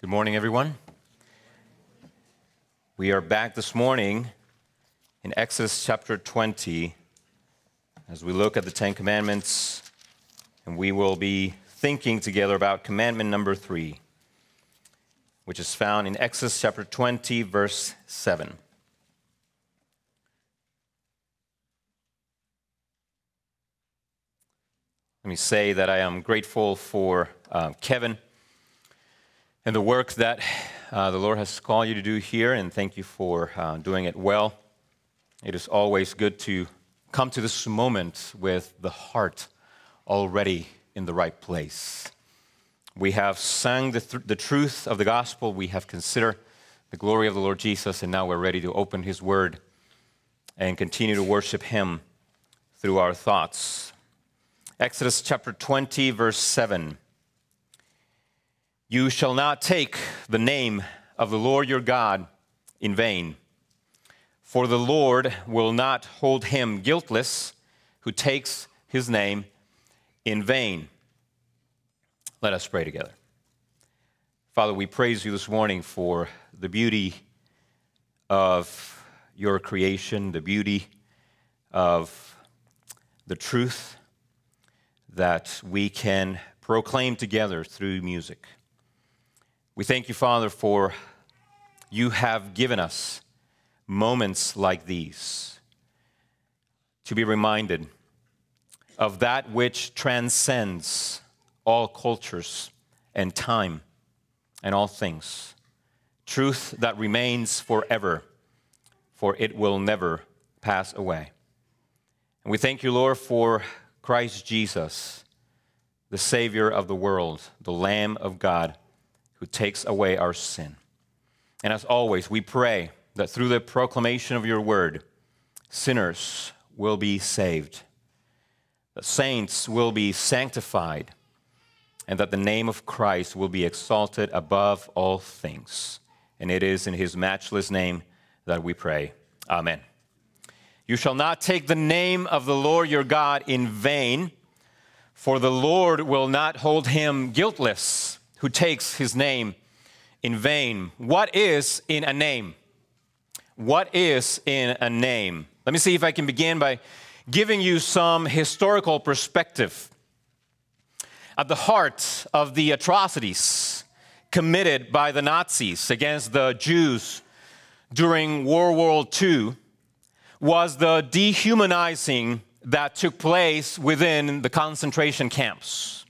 Good morning, everyone. We are back this morning in Exodus chapter 20 as we look at the Ten Commandments, and we will be thinking together about commandment number three, which is found in Exodus chapter 20, verse 7. Let me say that I am grateful for uh, Kevin and the work that uh, the Lord has called you to do here, and thank you for uh, doing it well. It is always good to come to this moment with the heart already in the right place. We have sung the, th- the truth of the gospel, we have considered the glory of the Lord Jesus, and now we're ready to open His word and continue to worship Him through our thoughts. Exodus chapter 20, verse 7. You shall not take the name of the Lord your God in vain, for the Lord will not hold him guiltless who takes his name in vain. Let us pray together. Father, we praise you this morning for the beauty of your creation, the beauty of the truth that we can proclaim together through music. We thank you, Father, for you have given us moments like these to be reminded of that which transcends all cultures and time and all things. Truth that remains forever, for it will never pass away. And we thank you, Lord, for Christ Jesus, the Savior of the world, the Lamb of God who takes away our sin. And as always, we pray that through the proclamation of your word, sinners will be saved, that saints will be sanctified, and that the name of Christ will be exalted above all things. And it is in his matchless name that we pray. Amen. You shall not take the name of the Lord your God in vain, for the Lord will not hold him guiltless who takes his name in vain. What is in a name? What is in a name? Let me see if I can begin by giving you some historical perspective. At the heart of the atrocities committed by the Nazis against the Jews during World War II was the dehumanizing that took place within the concentration camps.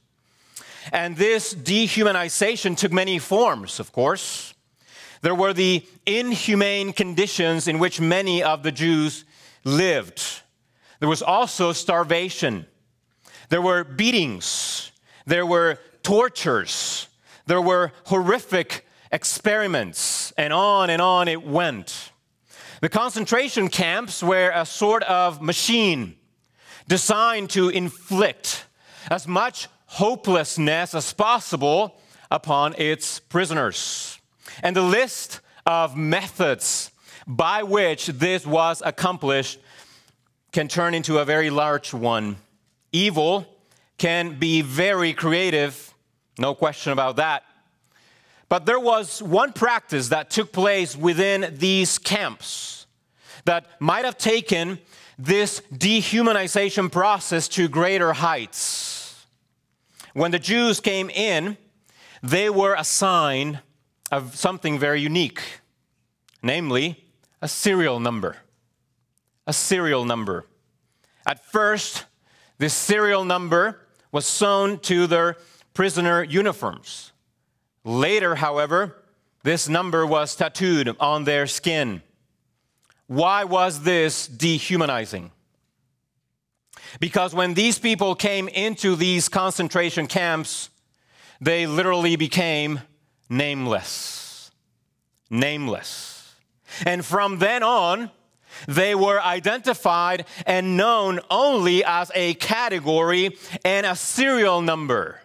And this dehumanization took many forms, of course. There were the inhumane conditions in which many of the Jews lived. There was also starvation. There were beatings. There were tortures. There were horrific experiments, and on and on it went. The concentration camps were a sort of machine designed to inflict as much hopelessness as possible upon its prisoners. And the list of methods by which this was accomplished can turn into a very large one. Evil can be very creative, no question about that. But there was one practice that took place within these camps that might have taken this dehumanization process to greater heights. When the Jews came in, they were a sign of something very unique, namely a serial number. A serial number. At first, this serial number was sewn to their prisoner uniforms. Later, however, this number was tattooed on their skin. Why was this dehumanizing? Because when these people came into these concentration camps, they literally became nameless. Nameless. And from then on, they were identified and known only as a category and a serial number.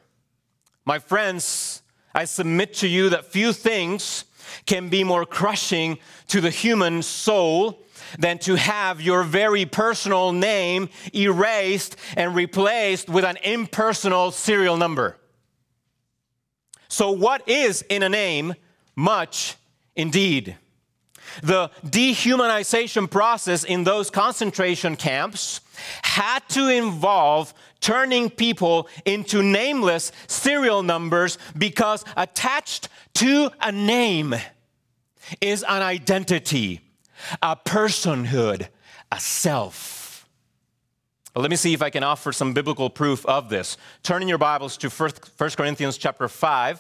My friends, I submit to you that few things can be more crushing to the human soul than to have your very personal name erased and replaced with an impersonal serial number. So, what is in a name? Much indeed. The dehumanization process in those concentration camps had to involve turning people into nameless serial numbers because attached to a name is an identity, a personhood, a self. Let me see if I can offer some biblical proof of this. Turn in your Bibles to 1 Corinthians chapter 5,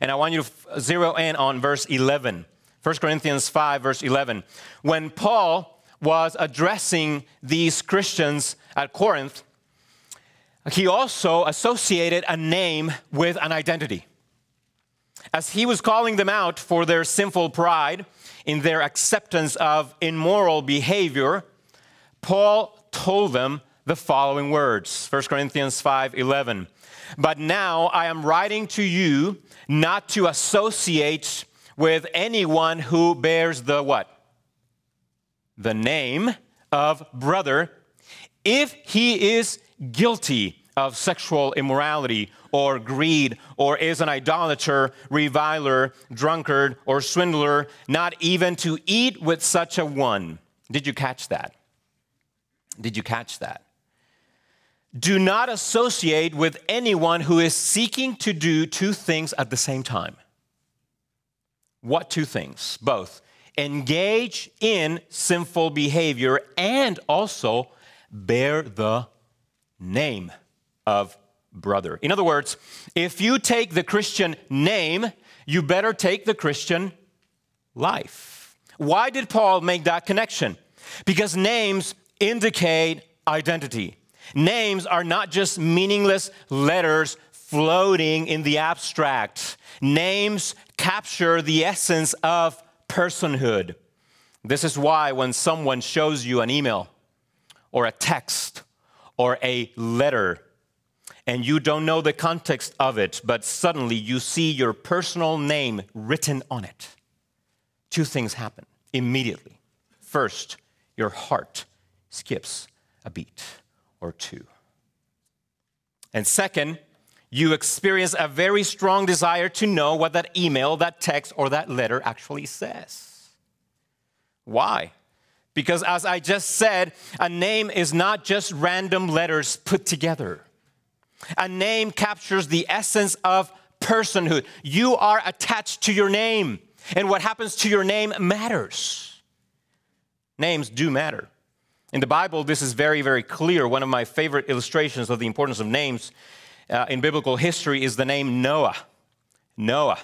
and I want you to zero in on verse 11. 1 Corinthians 5, verse 11. When Paul was addressing these Christians at Corinth, he also associated a name with an identity. As he was calling them out for their sinful pride in their acceptance of immoral behavior, Paul told them the following words 1 Corinthians 5 11. But now I am writing to you not to associate with anyone who bears the what? The name of brother if he is guilty of sexual immorality or greed or is an idolater, reviler, drunkard, or swindler, not even to eat with such a one. Did you catch that? Did you catch that? Do not associate with anyone who is seeking to do two things at the same time. What two things? Both. Engage in sinful behavior and also bear the name of brother. In other words, if you take the Christian name, you better take the Christian life. Why did Paul make that connection? Because names indicate identity. Names are not just meaningless letters floating in the abstract. Names capture the essence of personhood. This is why when someone shows you an email or a text or a letter, and you don't know the context of it, but suddenly you see your personal name written on it, two things happen immediately. First, your heart skips a beat or two. And second, you experience a very strong desire to know what that email, that text, or that letter actually says. Why? Because as I just said, a name is not just random letters put together. A name captures the essence of personhood. You are attached to your name, and what happens to your name matters. Names do matter. In the Bible, this is very, very clear. One of my favorite illustrations of the importance of names uh, in biblical history is the name Noah. Noah.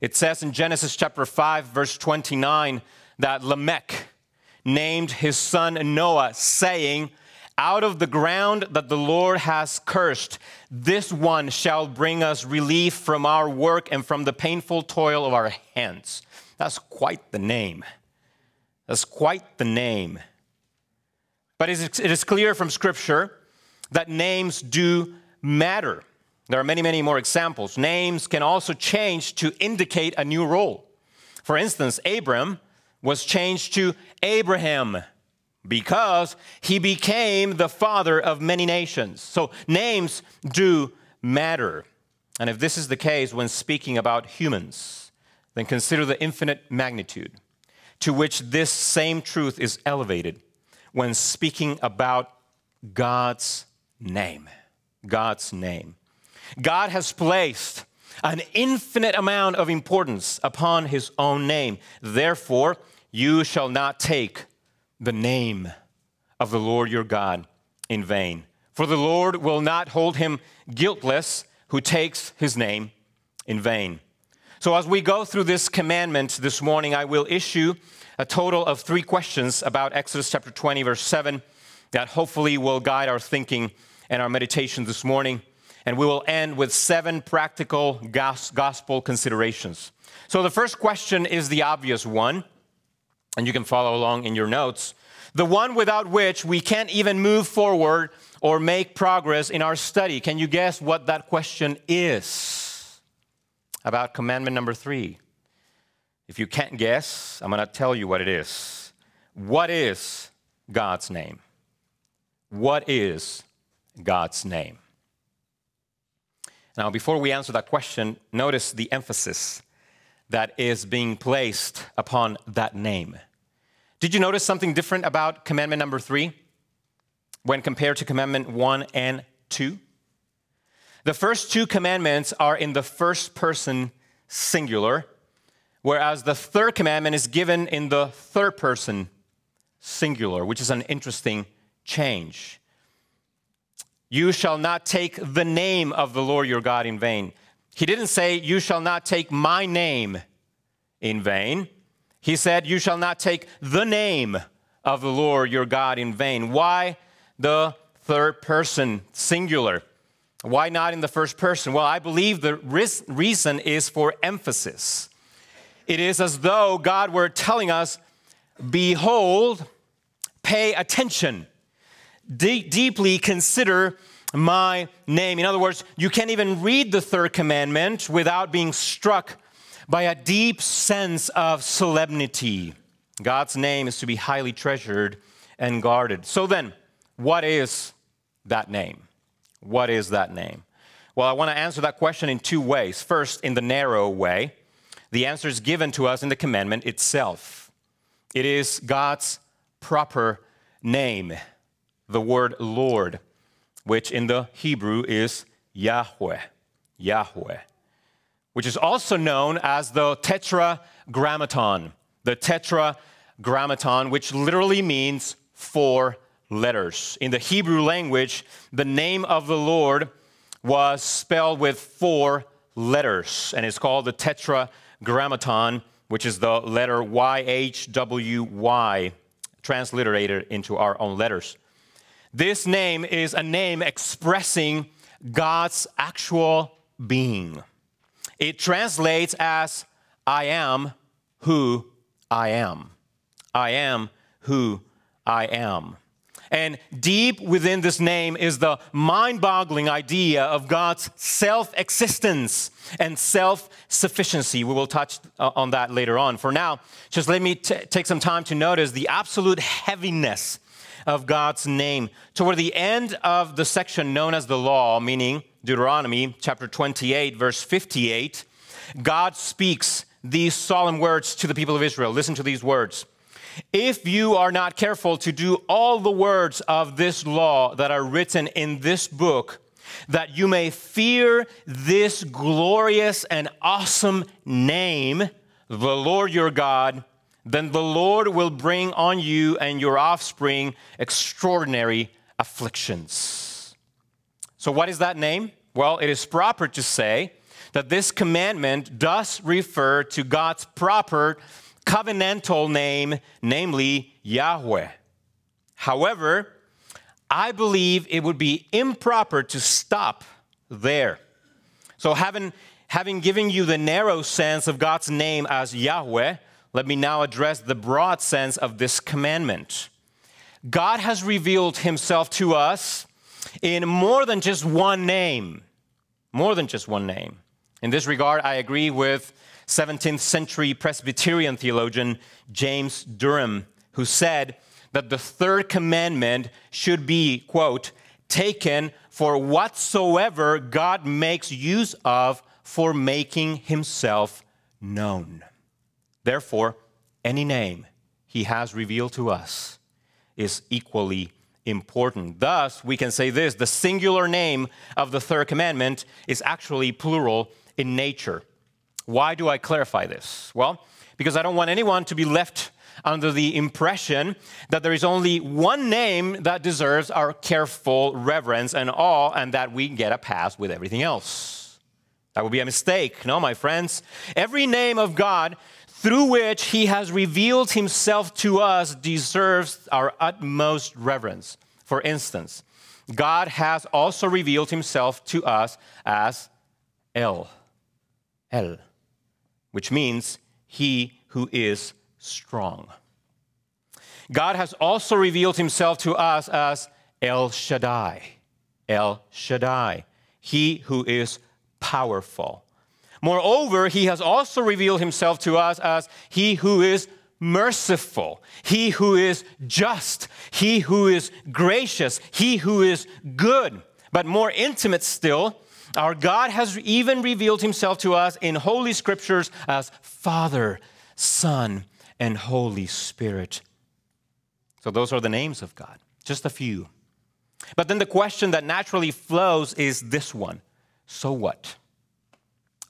It says in Genesis chapter 5, verse 29, that Lamech named his son Noah, saying, Out of the ground that the Lord has cursed, this one shall bring us relief from our work and from the painful toil of our hands. That's quite the name. That's quite the name. But it is clear from Scripture that names do matter. There are many, many more examples. Names can also change to indicate a new role. For instance, Abram was changed to Abraham because he became the father of many nations. So names do matter. And if this is the case when speaking about humans, then consider the infinite magnitude to which this same truth is elevated when speaking about God's name. God's name. God has placed an infinite amount of importance upon his own name. Therefore, you shall not take the name of the Lord your God in vain. For the Lord will not hold him guiltless who takes his name in vain. So, as we go through this commandment this morning, I will issue a total of three questions about Exodus chapter 20, verse 7, that hopefully will guide our thinking and our meditation this morning. And we will end with seven practical gospel considerations. So the first question is the obvious one, and you can follow along in your notes. The one without which we can't even move forward or make progress in our study. Can you guess what that question is? About commandment number three. If you can't guess, I'm going to tell you what it is. What is God's name? What is God's name. Now, before we answer that question, notice the emphasis that is being placed upon that name. Did you notice something different about commandment number three when compared to commandment one and two? The first two commandments are in the first person singular, whereas the third commandment is given in the third person singular, which is an interesting change. You shall not take the name of the Lord your God in vain. He didn't say, You shall not take my name in vain. He said, You shall not take the name of the Lord your God in vain. Why the third person singular? Why not in the first person? Well, I believe the reason is for emphasis. It is as though God were telling us, Behold, pay attention, De- deeply consider my name. In other words, you can't even read the third commandment without being struck by a deep sense of solemnity. God's name is to be highly treasured and guarded. So then, what is that name? What is that name? Well, I want to answer that question in two ways. First, in the narrow way, the answer is given to us in the commandment itself. It is God's proper name, the word Lord, which in the Hebrew is Yahweh. Yahweh which is also known as the tetragrammaton. The tetragrammaton, which literally means four letters. In the Hebrew language, the name of the Lord was spelled with four letters, and it's called the tetragrammaton, which is the letter YHWH, transliterated into our own letters. This name is a name expressing God's actual being. It translates as I am who I am. I am who I am. And deep within this name is the mind boggling idea of God's self existence and self sufficiency. We will touch uh, on that later on. For now, just let me t- take some time to notice the absolute heaviness of God's name. Toward the end of the section known as the law, meaning Deuteronomy chapter 28, verse 58, God speaks these solemn words to the people of Israel. Listen to these words. If you are not careful to do all the words of this law that are written in this book, that you may fear this glorious and awesome name, the Lord your God, then the Lord will bring on you and your offspring extraordinary afflictions. So, what is that name? Well, it is proper to say that this commandment does refer to God's proper covenantal name, namely Yahweh. However, I believe it would be improper to stop there. So, having, having given you the narrow sense of God's name as Yahweh, let me now address the broad sense of this commandment. God has revealed himself to us in more than just one name. More than just one name. In this regard, I agree with 17th century Presbyterian theologian James Durham, who said that the third commandment should be, quote, taken for whatsoever God makes use of for making himself known. Therefore, any name he has revealed to us is equally important. Thus, we can say this the singular name of the third commandment is actually plural in nature. Why do I clarify this? Well, because I don't want anyone to be left under the impression that there is only one name that deserves our careful reverence and awe, and that we get a pass with everything else. That would be a mistake. No, my friends. Every name of God through which he has revealed himself to us deserves our utmost reverence. For instance, God has also revealed himself to us as El. El, which means he who is strong. God has also revealed himself to us as El Shaddai. El Shaddai, he who is powerful. Moreover, he has also revealed himself to us as he who is merciful, he who is just, he who is gracious, he who is good. But more intimate still, Our God has even revealed himself to us in holy scriptures as Father, Son, and Holy Spirit. So, those are the names of God, just a few. But then the question that naturally flows is this one So what?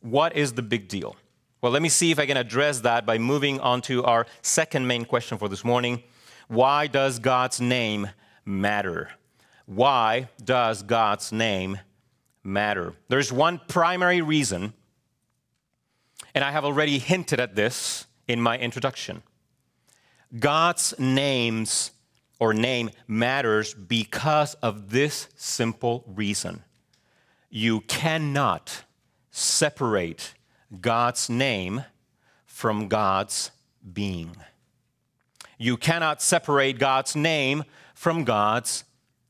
What is the big deal? Well, let me see if I can address that by moving on to our second main question for this morning. Why does God's name matter? Why does God's name matter? There's one primary reason, and I have already hinted at this in my introduction. God's names or name matters because of this simple reason. You cannot separate God's name from God's being. You cannot separate God's name from God's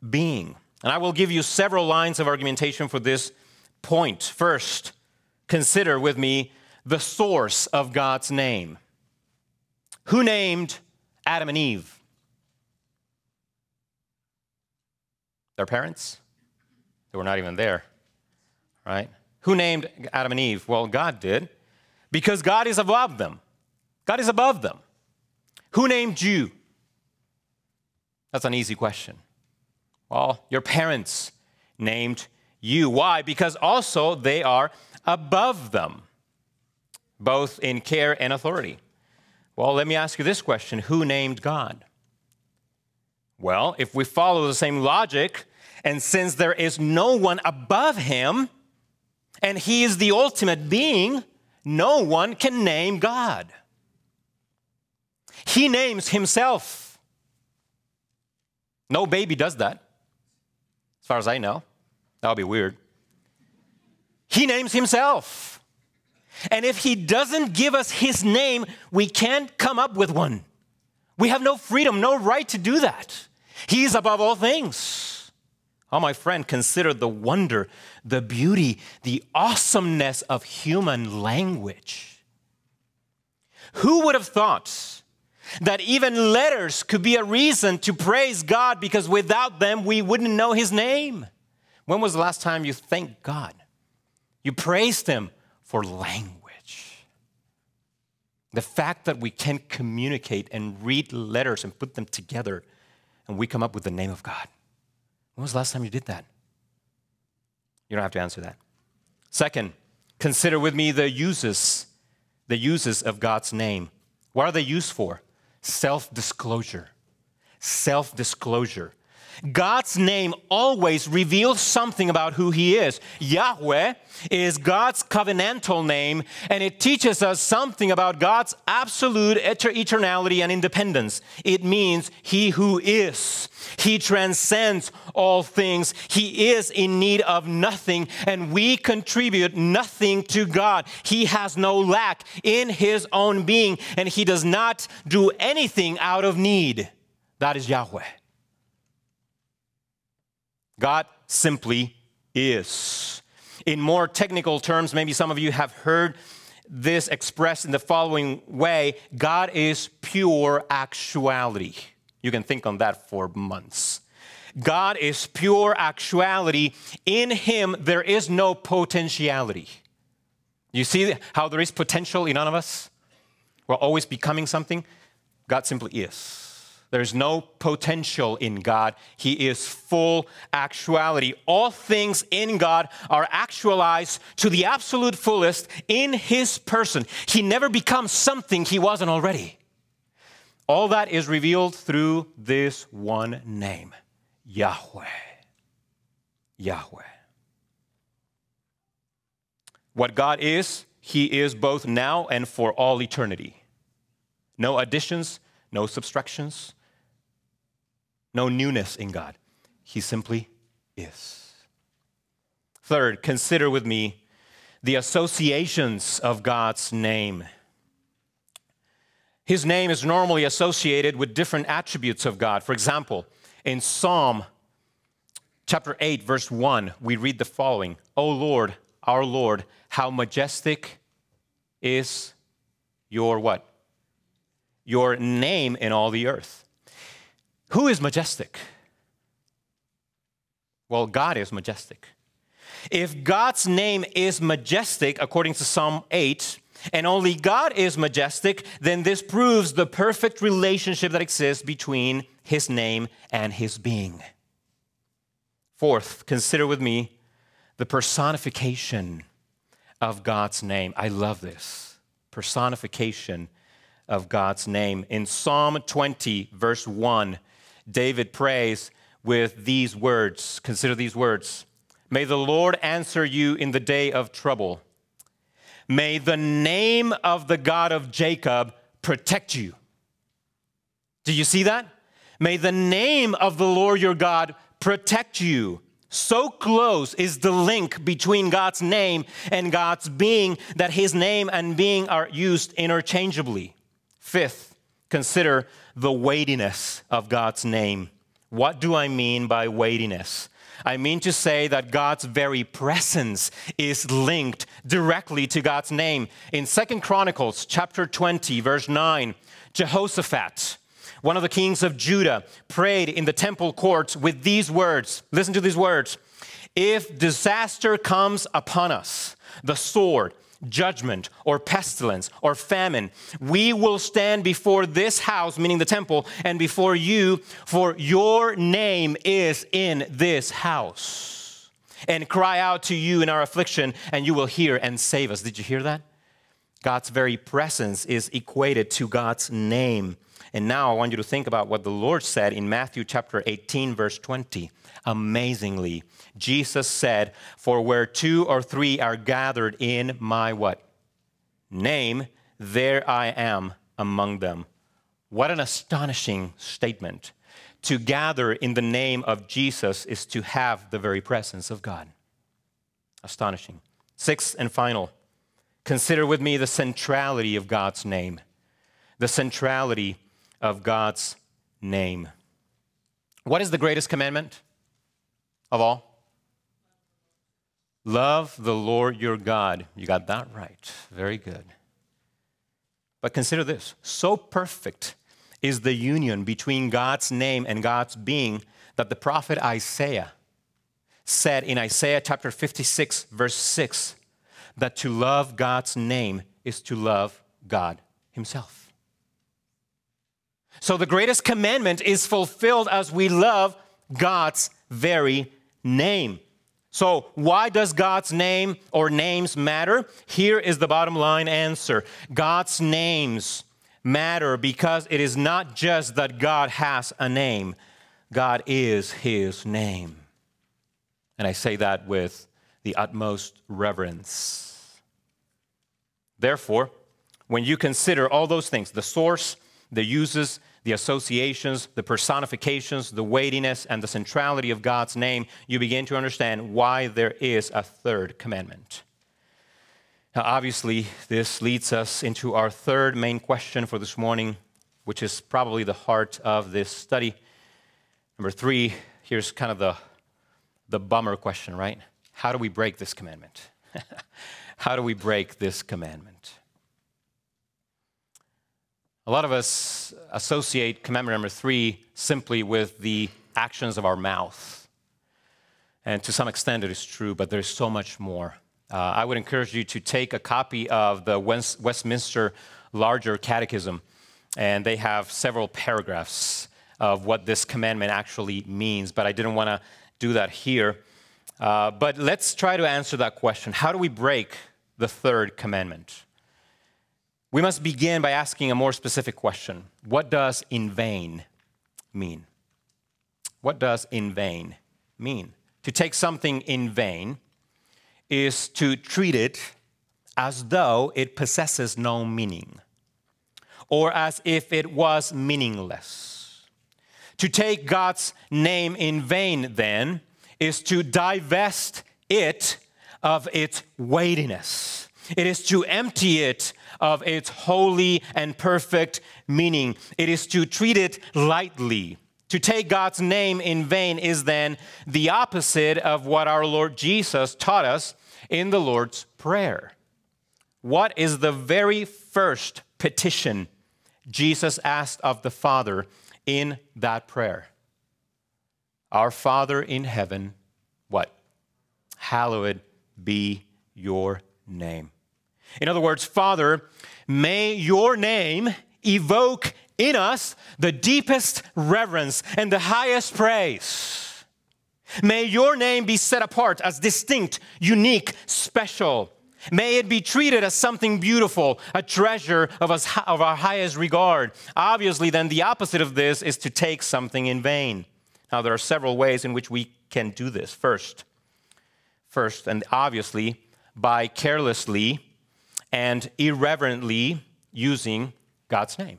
being. And I will give you several lines of argumentation for this point. First, consider with me the source of God's name. Who named Adam and Eve? Their parents? They were not even there, right? Who named Adam and Eve? Well, God did, because God is above them. God is above them. Who named you? That's an easy question. Well, your parents named you. Why? Because also they are above them, both in care and authority. Well, let me ask you this question Who named God? Well, if we follow the same logic, and since there is no one above him, and he is the ultimate being, no one can name God. He names himself. No baby does that, as far as I know. That would be weird. He names himself. And if he doesn't give us his name, we can't come up with one. We have no freedom, no right to do that. He is above all things. Oh, my friend, consider the wonder, the beauty, the awesomeness of human language. Who would have thought that even letters could be a reason to praise God because without them we wouldn't know His name? When was the last time you thanked God? You praised Him for language. The fact that we can communicate and read letters and put them together and we come up with the name of God. When was the last time you did that? You don't have to answer that. Second, consider with me the uses, the uses of God's name. What are they used for? Self disclosure. Self disclosure. God's name always reveals something about who He is. Yahweh is God's covenantal name, and it teaches us something about God's absolute eternality and independence. It means He who is. He transcends all things. He is in need of nothing, and we contribute nothing to God. He has no lack in His own being, and He does not do anything out of need. That is Yahweh. God simply is. In more technical terms, maybe some of you have heard this expressed in the following way God is pure actuality. You can think on that for months. God is pure actuality. In Him, there is no potentiality. You see how there is potential in none of us? We're always becoming something. God simply is. There's no potential in God. He is full actuality. All things in God are actualized to the absolute fullest in His person. He never becomes something He wasn't already. All that is revealed through this one name Yahweh. Yahweh. What God is, He is both now and for all eternity. No additions, no subtractions no newness in God. He simply is. Third, consider with me the associations of God's name. His name is normally associated with different attributes of God. For example, in Psalm chapter 8, verse 1, we read the following O Lord, our Lord, how majestic is your what? Your name in all the earth. Who is majestic? Well, God is majestic. If God's name is majestic, according to Psalm 8, and only God is majestic, then this proves the perfect relationship that exists between his name and his being. Fourth, consider with me the personification of God's name. I love this personification of God's name. In Psalm 20, verse 1, David prays with these words. Consider these words May the Lord answer you in the day of trouble. May the name of the God of Jacob protect you. Do you see that? May the name of the Lord your God protect you. So close is the link between God's name and God's being that his name and being are used interchangeably. Fifth, consider the weightiness of God's name. What do I mean by weightiness? I mean to say that God's very presence is linked directly to God's name. In Second Chronicles chapter 20 verse 9, Jehoshaphat, one of the kings of Judah, prayed in the temple courts with these words. Listen to these words. If disaster comes upon us, the sword, judgment or pestilence or famine, we will stand before this house, meaning the temple, and before you, for your name is in this house. And cry out to you in our affliction, and you will hear and save us. Did you hear that? God's very presence is equated to God's name. And now I want you to think about what the Lord said in Matthew chapter 18, verse 20. Amazingly, Jesus said, For where two or three are gathered in my what? Name, there I am among them. What an astonishing statement. To gather in the name of Jesus is to have the very presence of God. Astonishing. Sixth and final, consider with me the centrality of God's name. The centrality of God's name. What is the greatest commandment of all? Love the Lord your God. You got that right. Very good. But consider this so perfect is the union between God's name and God's being that the prophet Isaiah said in Isaiah chapter 56, verse 6, that to love God's name is to love God Himself. So the greatest commandment is fulfilled as we love God's very name. So, why does God's name or names matter? Here is the bottom line answer God's names matter because it is not just that God has a name, God is his name. And I say that with the utmost reverence. Therefore, when you consider all those things the source, the uses, the associations, the personifications, the weightiness, and the centrality of God's name, you begin to understand why there is a third commandment. Now, obviously, this leads us into our third main question for this morning, which is probably the heart of this study. Number three, here's kind of the, the bummer question, right? How do we break this commandment? How do we break this commandment? A lot of us associate commandment number three simply with the actions of our mouth. And to some extent, it is true, but there's so much more. Uh, I would encourage you to take a copy of the West, Westminster Larger Catechism, and they have several paragraphs of what this commandment actually means, but I didn't want to do that here. Uh, but let's try to answer that question How do we break the third commandment? We must begin by asking a more specific question What does in vain mean? What does in vain mean? To take something in vain is to treat it as though it possesses no meaning or as if it was meaningless. To take God's name in vain, then, is to divest it of its weightiness. It is to empty it of its holy and perfect meaning. It is to treat it lightly. To take God's name in vain is then the opposite of what our Lord Jesus taught us in the Lord's Prayer. What is the very first petition Jesus asked of the Father in that prayer? Our Father in heaven, what? hallowed be your name. In other words, Father, may your name evoke in us the deepest reverence and the highest praise. May your name be set apart as distinct, unique, special. May it be treated as something beautiful, a treasure of, us, of our highest regard. Obviously, then, the opposite of this is to take something in vain. Now, there are several ways in which we can do this. First, first, and obviously, by carelessly and irreverently using God's name.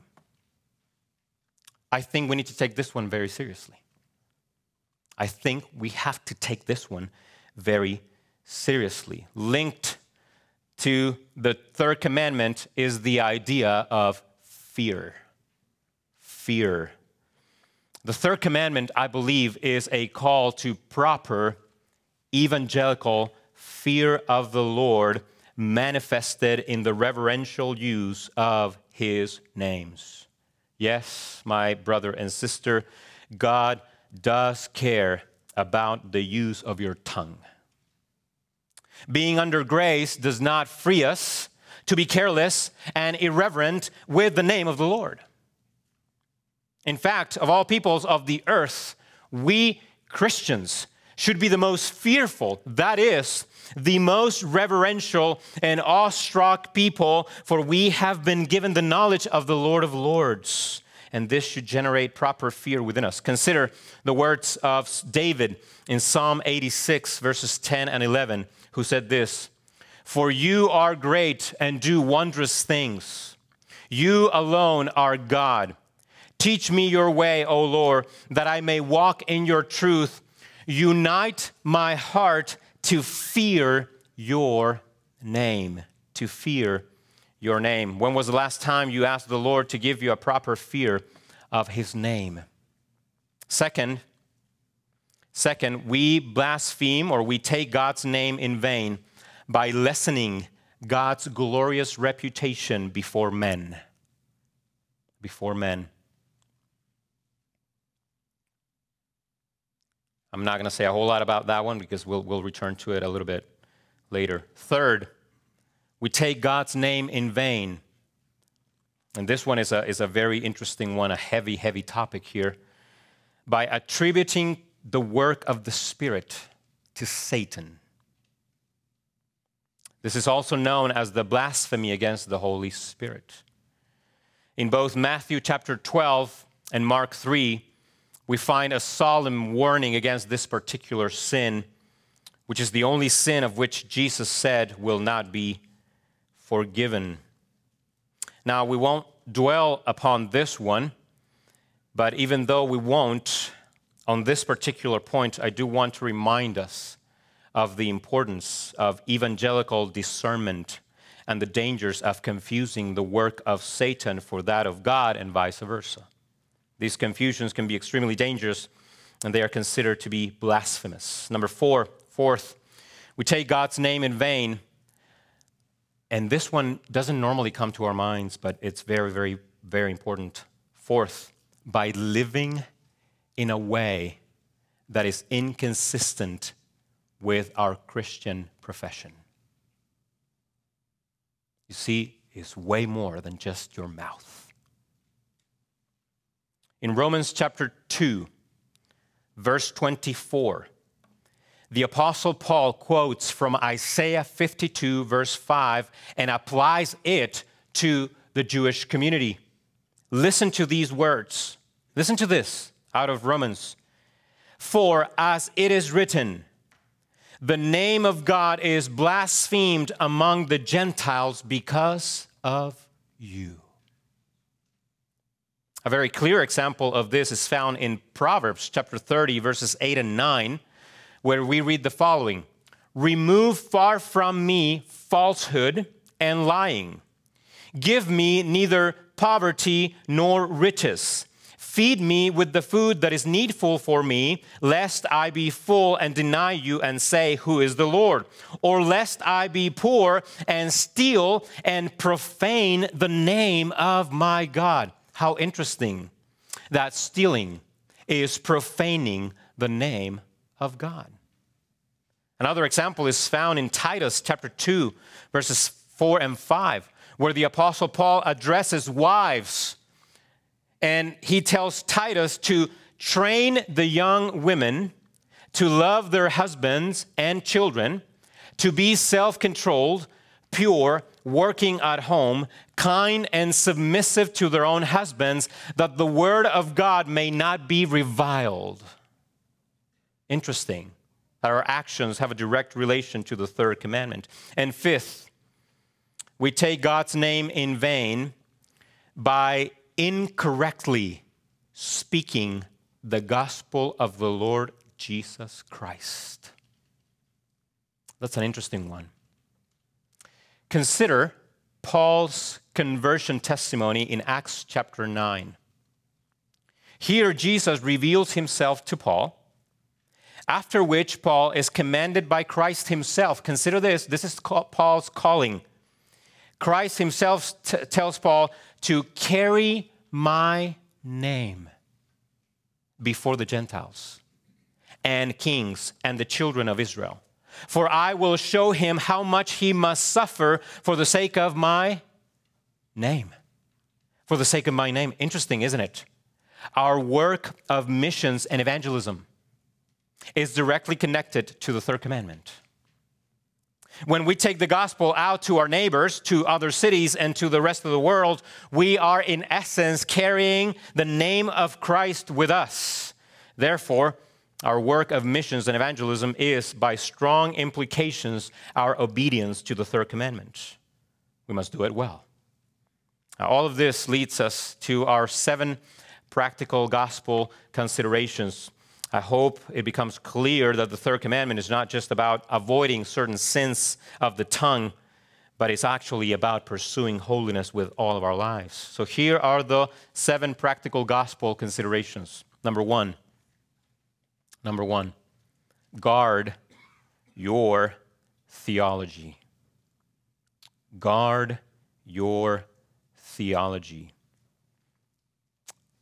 I think we need to take this one very seriously. I think we have to take this one very seriously. Linked to the third commandment is the idea of fear. Fear. The third commandment, I believe, is a call to proper evangelical fear of the Lord manifested in the reverential use of his names. Yes, my brother and sister, God does care about the use of your tongue. Being under grace does not free us to be careless and irreverent with the name of the Lord. In fact, of all peoples of the earth, we Christians should be the most fearful, that is, the most reverential and awestruck people, for we have been given the knowledge of the Lord of Lords. And this should generate proper fear within us. Consider the words of David in Psalm 86, verses 10 and 11, who said this For you are great and do wondrous things. You alone are God. Teach me your way, O Lord, that I may walk in your truth. Unite my heart to fear your name. To fear your name. When was the last time you asked the Lord to give you a proper fear of his name? Second, second, we blaspheme or we take God's name in vain by lessening God's glorious reputation before men. Before men. I'm not going to say a whole lot about that one because we'll, we'll return to it a little bit later. Third, we take God's name in vain. And this one is a, is a very interesting one, a heavy, heavy topic here. By attributing the work of the Spirit to Satan. This is also known as the blasphemy against the Holy Spirit. In both Matthew chapter 12 and Mark 3, we find a solemn warning against this particular sin, which is the only sin of which Jesus said will not be forgiven. Now, we won't dwell upon this one, but even though we won't, on this particular point, I do want to remind us of the importance of evangelical discernment and the dangers of confusing the work of Satan for that of God and vice versa. These confusions can be extremely dangerous and they are considered to be blasphemous. Number four, fourth, we take God's name in vain. And this one doesn't normally come to our minds, but it's very, very, very important. Fourth, by living in a way that is inconsistent with our Christian profession. You see, it's way more than just your mouth. In Romans chapter 2, verse 24, the Apostle Paul quotes from Isaiah 52, verse 5, and applies it to the Jewish community. Listen to these words. Listen to this out of Romans. For as it is written, the name of God is blasphemed among the Gentiles because of you. A very clear example of this is found in Proverbs chapter 30, verses 8 and 9, where we read the following Remove far from me falsehood and lying. Give me neither poverty nor riches. Feed me with the food that is needful for me, lest I be full and deny you and say, Who is the Lord? Or lest I be poor and steal and profane the name of my God. How interesting that stealing is profaning the name of God. Another example is found in Titus chapter 2, verses 4 and 5, where the Apostle Paul addresses wives and he tells Titus to train the young women to love their husbands and children, to be self controlled, pure, working at home, kind and submissive to their own husbands, that the word of God may not be reviled. Interesting that our actions have a direct relation to the third commandment. And fifth, we take God's name in vain by incorrectly speaking the gospel of the Lord Jesus Christ. That's an interesting one. Consider Paul's conversion testimony in Acts chapter 9. Here, Jesus reveals himself to Paul, after which Paul is commanded by Christ himself. Consider this this is Paul's calling. Christ himself t- tells Paul to carry my name before the Gentiles and kings and the children of Israel. For I will show him how much he must suffer for the sake of my name. For the sake of my name. Interesting, isn't it? Our work of missions and evangelism is directly connected to the third commandment. When we take the gospel out to our neighbors, to other cities, and to the rest of the world, we are in essence carrying the name of Christ with us. Therefore, our work of missions and evangelism is, by strong implications, our obedience to the third commandment. We must do it well. Now, all of this leads us to our seven practical gospel considerations I hope it becomes clear that the third commandment is not just about avoiding certain sins of the tongue, but it's actually about pursuing holiness with all of our lives. So here are the seven practical gospel considerations. Number one, number one, guard your theology. Guard your theology.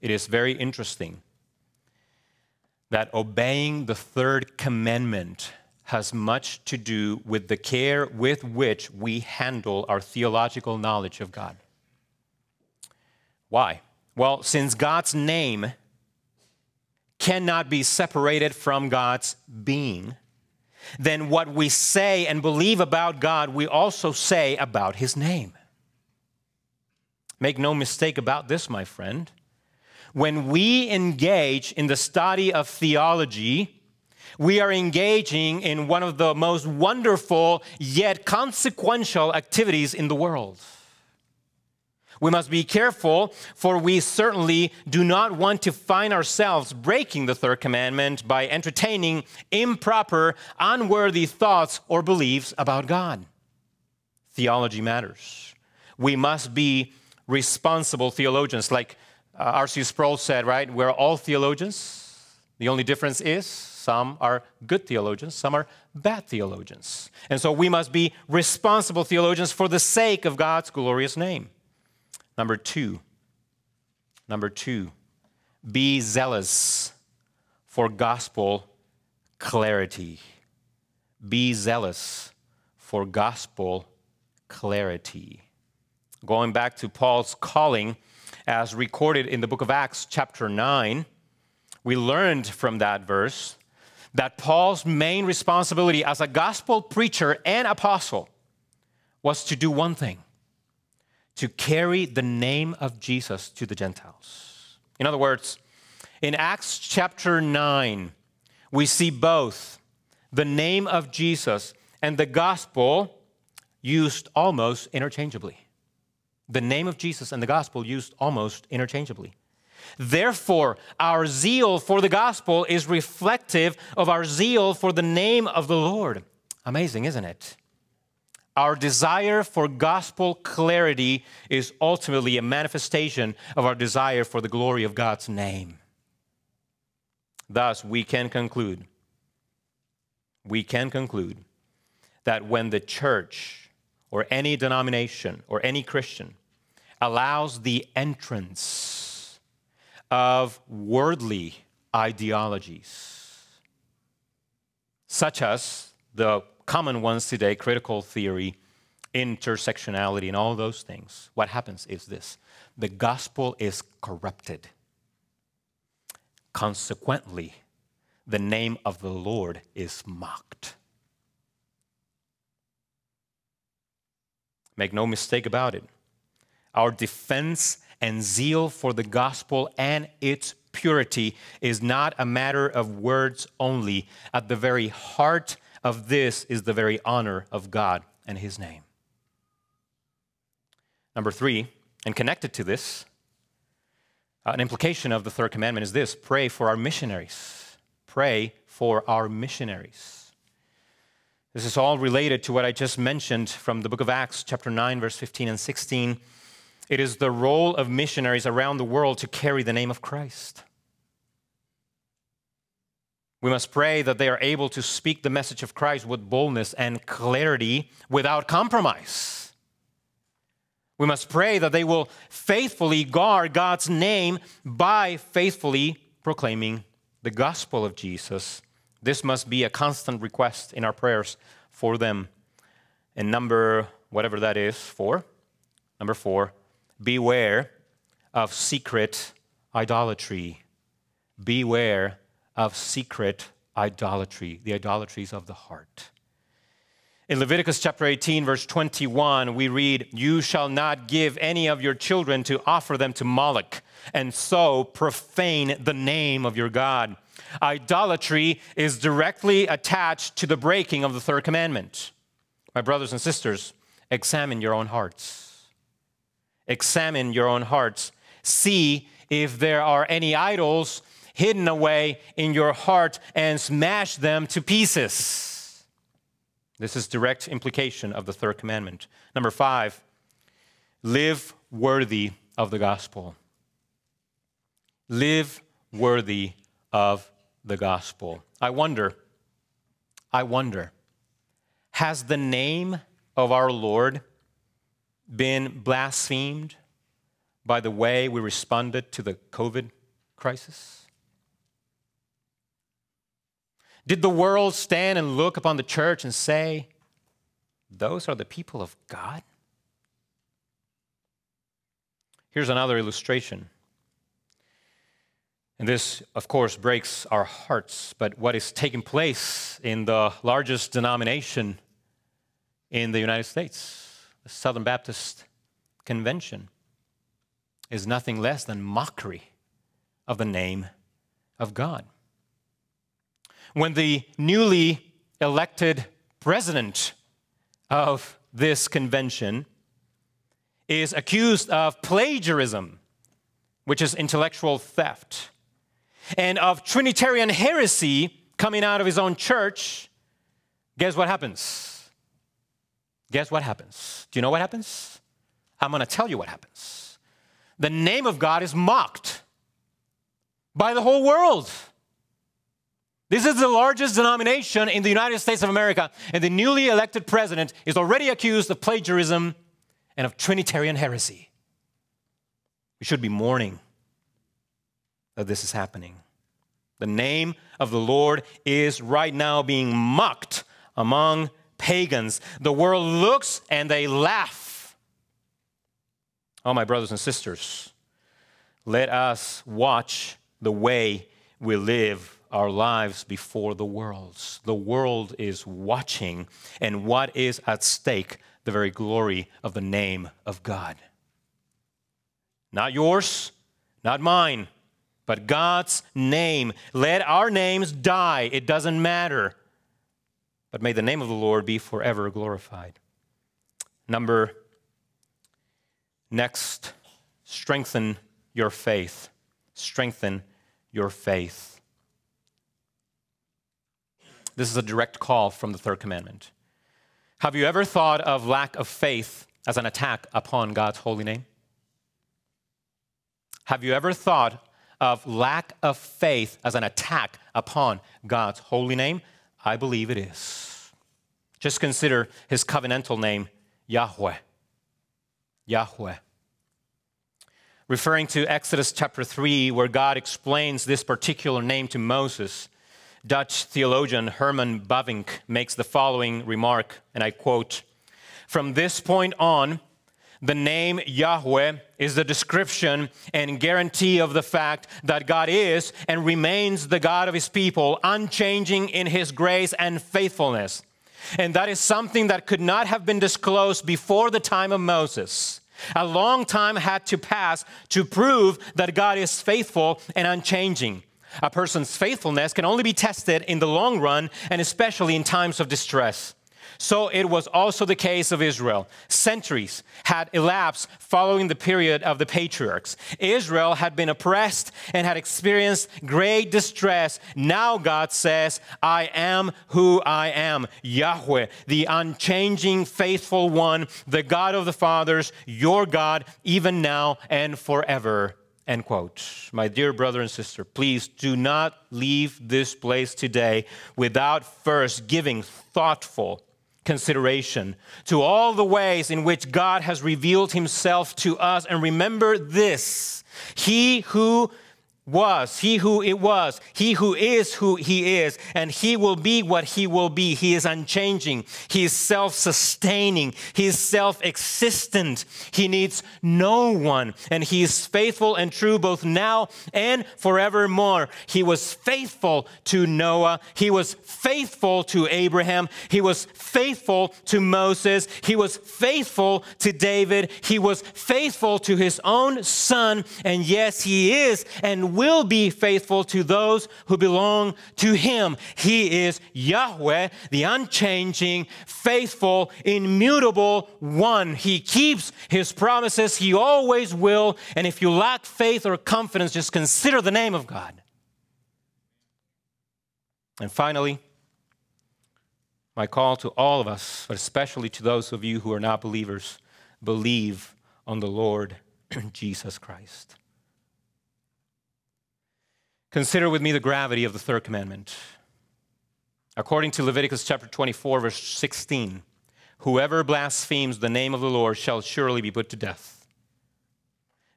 It is very interesting that obeying the third commandment has much to do with the care with which we handle our theological knowledge of God. Why? Well, since God's name cannot be separated from God's being, then what we say and believe about God, we also say about his name. Make no mistake about this, my friend when we engage in the study of theology, we are engaging in one of the most wonderful yet consequential activities in the world. We must be careful, for we certainly do not want to find ourselves breaking the third commandment by entertaining improper, unworthy thoughts or beliefs about God. Theology matters. We must be responsible theologians, like uh, R.C. Sproul said, right, we're all theologians. The only difference is some are good theologians, some are bad theologians. And so we must be responsible theologians for the sake of God's glorious name. Number two, number two, be zealous for gospel clarity. Be zealous for gospel clarity. Going back to Paul's calling, as recorded in the book of Acts, chapter 9, we learned from that verse that Paul's main responsibility as a gospel preacher and apostle was to do one thing to carry the name of Jesus to the Gentiles. In other words, in Acts chapter 9, we see both the name of Jesus and the gospel used almost interchangeably the name of Jesus and the gospel used almost interchangeably. Therefore, our zeal for the gospel is reflective of our zeal for the name of the Lord. Amazing, isn't it? Our desire for gospel clarity is ultimately a manifestation of our desire for the glory of God's name. Thus, we can conclude, we can conclude that when the church or any denomination or any Christian allows the entrance of worldly ideologies, such as the common ones today critical theory, intersectionality, and all those things. What happens is this the gospel is corrupted. Consequently, the name of the Lord is mocked. Make no mistake about it. Our defense and zeal for the gospel and its purity is not a matter of words only. At the very heart of this is the very honor of God and his name. Number three, and connected to this, uh, an implication of the third commandment is this pray for our missionaries. Pray for our missionaries. This is all related to what I just mentioned from the book of Acts, chapter 9, verse 15 and 16. It is the role of missionaries around the world to carry the name of Christ. We must pray that they are able to speak the message of Christ with boldness and clarity without compromise. We must pray that they will faithfully guard God's name by faithfully proclaiming the gospel of Jesus. This must be a constant request in our prayers for them. And number, whatever that is, four. Number four, beware of secret idolatry. Beware of secret idolatry, the idolatries of the heart. In Leviticus chapter 18, verse 21, we read, You shall not give any of your children to offer them to Moloch, and so profane the name of your God. Idolatry is directly attached to the breaking of the third commandment. My brothers and sisters, examine your own hearts. Examine your own hearts. See if there are any idols hidden away in your heart and smash them to pieces. This is direct implication of the third commandment. Number five, live worthy of the gospel. Live worthy of the gospel. I wonder, I wonder, has the name of our Lord been blasphemed by the way we responded to the COVID crisis? Did the world stand and look upon the church and say, Those are the people of God? Here's another illustration. And this, of course, breaks our hearts, but what is taking place in the largest denomination in the United States, the Southern Baptist Convention, is nothing less than mockery of the name of God when the newly elected president of this convention is accused of plagiarism, which is intellectual theft, and of Trinitarian heresy coming out of his own church, guess what happens? Guess what happens? Do you know what happens? I'm going to tell you what happens. The name of God is mocked by the whole world. This is the largest denomination in the United States of America, and the newly elected president is already accused of plagiarism and of Trinitarian heresy. We should be mourning that this is happening. The name of the Lord is right now being mocked among pagans. The world looks and they laugh. Oh, my brothers and sisters, let us watch the way we live our lives before the world's. The world is watching, and what is at stake? The very glory of the name of God. Not yours, not mine, but God's name. Let our names die, it doesn't matter. But may the name of the Lord be forever glorified. Number next, strengthen your faith. Strengthen your faith. This is a direct call from the third commandment. Have you ever thought of lack of faith as an attack upon God's holy name? Have you ever thought of lack of faith as an attack upon God's holy name? I believe it is. Just consider his covenantal name, Yahweh. Yahweh. Referring to Exodus chapter 3, where God explains this particular name to Moses, Dutch theologian Herman Bavinck makes the following remark, and I quote From this point on, the name Yahweh is the description and guarantee of the fact that God is and remains the God of his people, unchanging in his grace and faithfulness. And that is something that could not have been disclosed before the time of Moses. A long time had to pass to prove that God is faithful and unchanging. A person's faithfulness can only be tested in the long run and especially in times of distress. So it was also the case of Israel. Centuries had elapsed following the period of the patriarchs. Israel had been oppressed and had experienced great distress. Now God says, I am who I am, Yahweh, the unchanging, faithful one, the God of the fathers, your God, even now and forever. End quote. My dear brother and sister, please do not leave this place today without first giving thoughtful consideration to all the ways in which God has revealed himself to us. And remember this He who was, he who it was, he who is who he is, and he will be what he will be. He is unchanging, he is self sustaining, he is self existent. He needs no one, and he is faithful and true both now and forevermore. He was faithful to Noah, he was faithful to Abraham, he was faithful to Moses, he was faithful to David, he was faithful to his own son, and yes, he is and will be faithful to those who belong to him. He is Yahweh, the unchanging, faithful, immutable one. He keeps his promises, he always will. And if you lack faith or confidence, just consider the name of God. And finally, my call to all of us, but especially to those of you who are not believers, believe on the Lord Jesus Christ. Consider with me the gravity of the third commandment. According to Leviticus chapter 24, verse 16, whoever blasphemes the name of the Lord shall surely be put to death.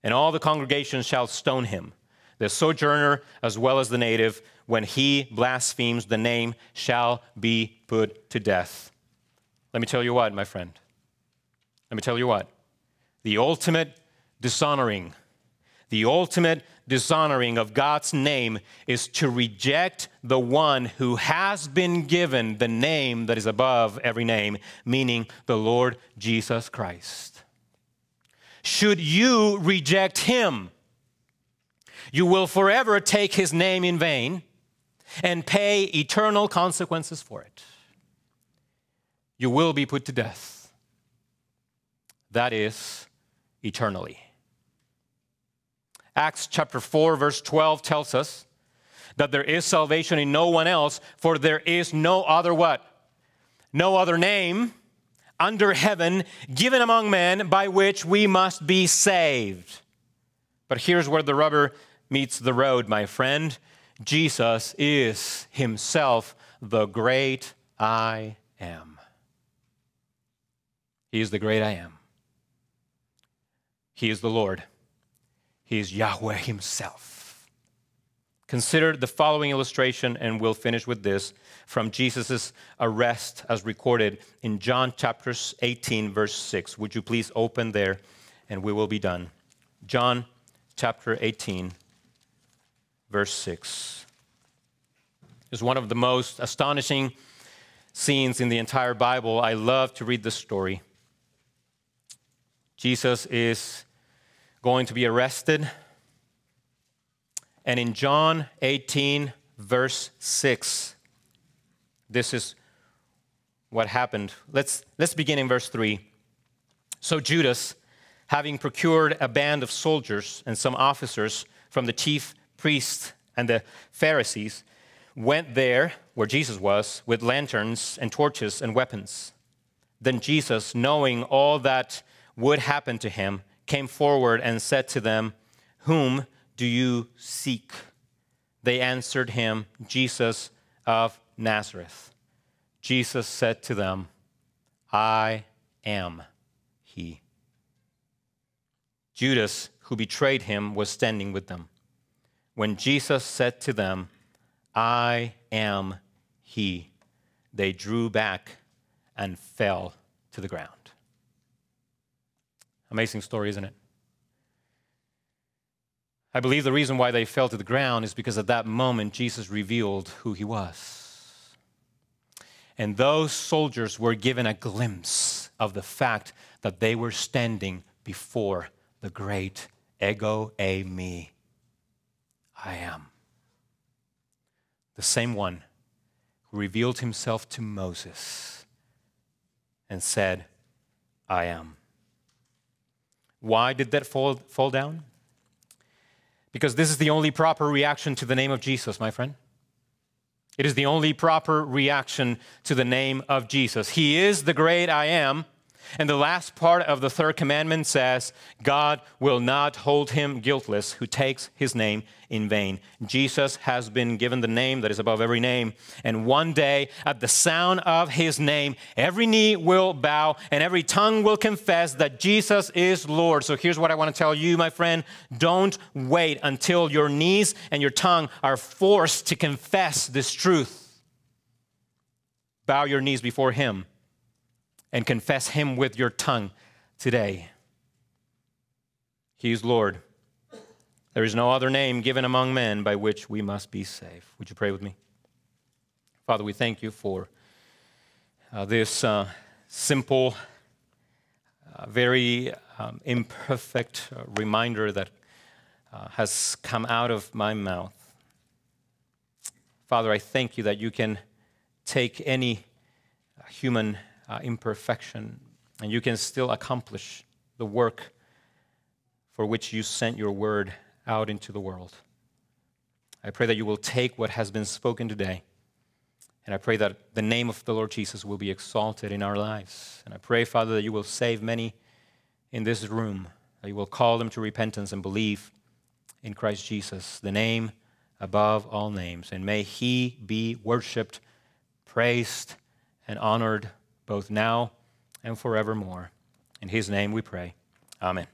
And all the congregation shall stone him, the sojourner as well as the native, when he blasphemes the name shall be put to death. Let me tell you what, my friend. Let me tell you what. The ultimate dishonoring, the ultimate dishonoring of God's name is to reject the one who has been given the name that is above every name, meaning the Lord Jesus Christ. Should you reject him, you will forever take his name in vain and pay eternal consequences for it. You will be put to death. That is eternally. Acts chapter 4, verse 12 tells us that there is salvation in no one else, for there is no other what? No other name under heaven given among men by which we must be saved. But here's where the rubber meets the road, my friend. Jesus is himself the great I am. He is the great I am. He is the Lord. He is Yahweh Himself. Consider the following illustration, and we'll finish with this from Jesus' arrest as recorded in John chapter 18, verse 6. Would you please open there, and we will be done. John chapter 18, verse 6 is one of the most astonishing scenes in the entire Bible. I love to read this story. Jesus is going to be arrested. And in John 18, verse 6, this is what happened. Let's, let's begin in verse 3. So Judas, having procured a band of soldiers and some officers from the chief priests and the Pharisees, went there where Jesus was with lanterns and torches and weapons. Then Jesus, knowing all that would happen to him, came forward and said to them, Whom do you seek? They answered him, Jesus of Nazareth. Jesus said to them, I am he. Judas, who betrayed him, was standing with them. When Jesus said to them, I am he. They drew back and fell to the ground. Amazing story, isn't it? I believe the reason why they fell to the ground is because at that moment Jesus revealed who he was. And those soldiers were given a glimpse of the fact that they were standing before the great ego eimi. I am. The same one who revealed himself to Moses and said, I am. Why did that fall, fall down? Because this is the only proper reaction to the name of Jesus, my friend. It is the only proper reaction to the name of Jesus. He is the great I am. And the last part of the third commandment says, God will not hold him guiltless who takes his name in vain. Jesus has been given the name that is above every name. And one day, at the sound of his name, every knee will bow and every tongue will confess that Jesus is Lord. So here's what I want to tell you, my friend. Don't wait until your knees and your tongue are forced to confess this truth. Bow your knees before him and confess him with your tongue today. He is Lord. There is no other name given among men by which we must be saved. Would you pray with me? Father, we thank you for uh, this uh, simple, uh, very um, imperfect uh, reminder that uh, has come out of my mouth. Father, I thank you that you can take any human uh, imperfection, and you can still accomplish the work for which you sent your word out into the world. I pray that you will take what has been spoken today, and I pray that the name of the Lord Jesus will be exalted in our lives. And I pray, Father, that you will save many in this room, that you will call them to repentance and believe in Christ Jesus, the name above all names. And may he be worshiped, praised, and honored both now and forevermore. In his name we pray. Amen.